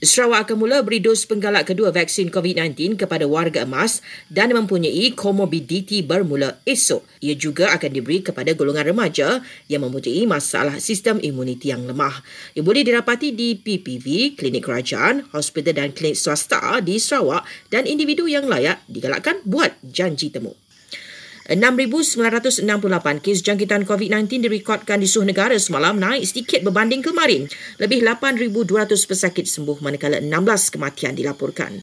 Sarawak akan mula beri dos penggalak kedua vaksin COVID-19 kepada warga emas dan mempunyai komorbiditi bermula esok. Ia juga akan diberi kepada golongan remaja yang mempunyai masalah sistem imuniti yang lemah. Ia boleh didapati di PPV, klinik kerajaan, hospital dan klinik swasta di Sarawak dan individu yang layak digalakkan buat janji temu. 6,968 kes jangkitan COVID-19 direkodkan di seluruh negara semalam naik sedikit berbanding kemarin. Lebih 8,200 pesakit sembuh manakala 16 kematian dilaporkan.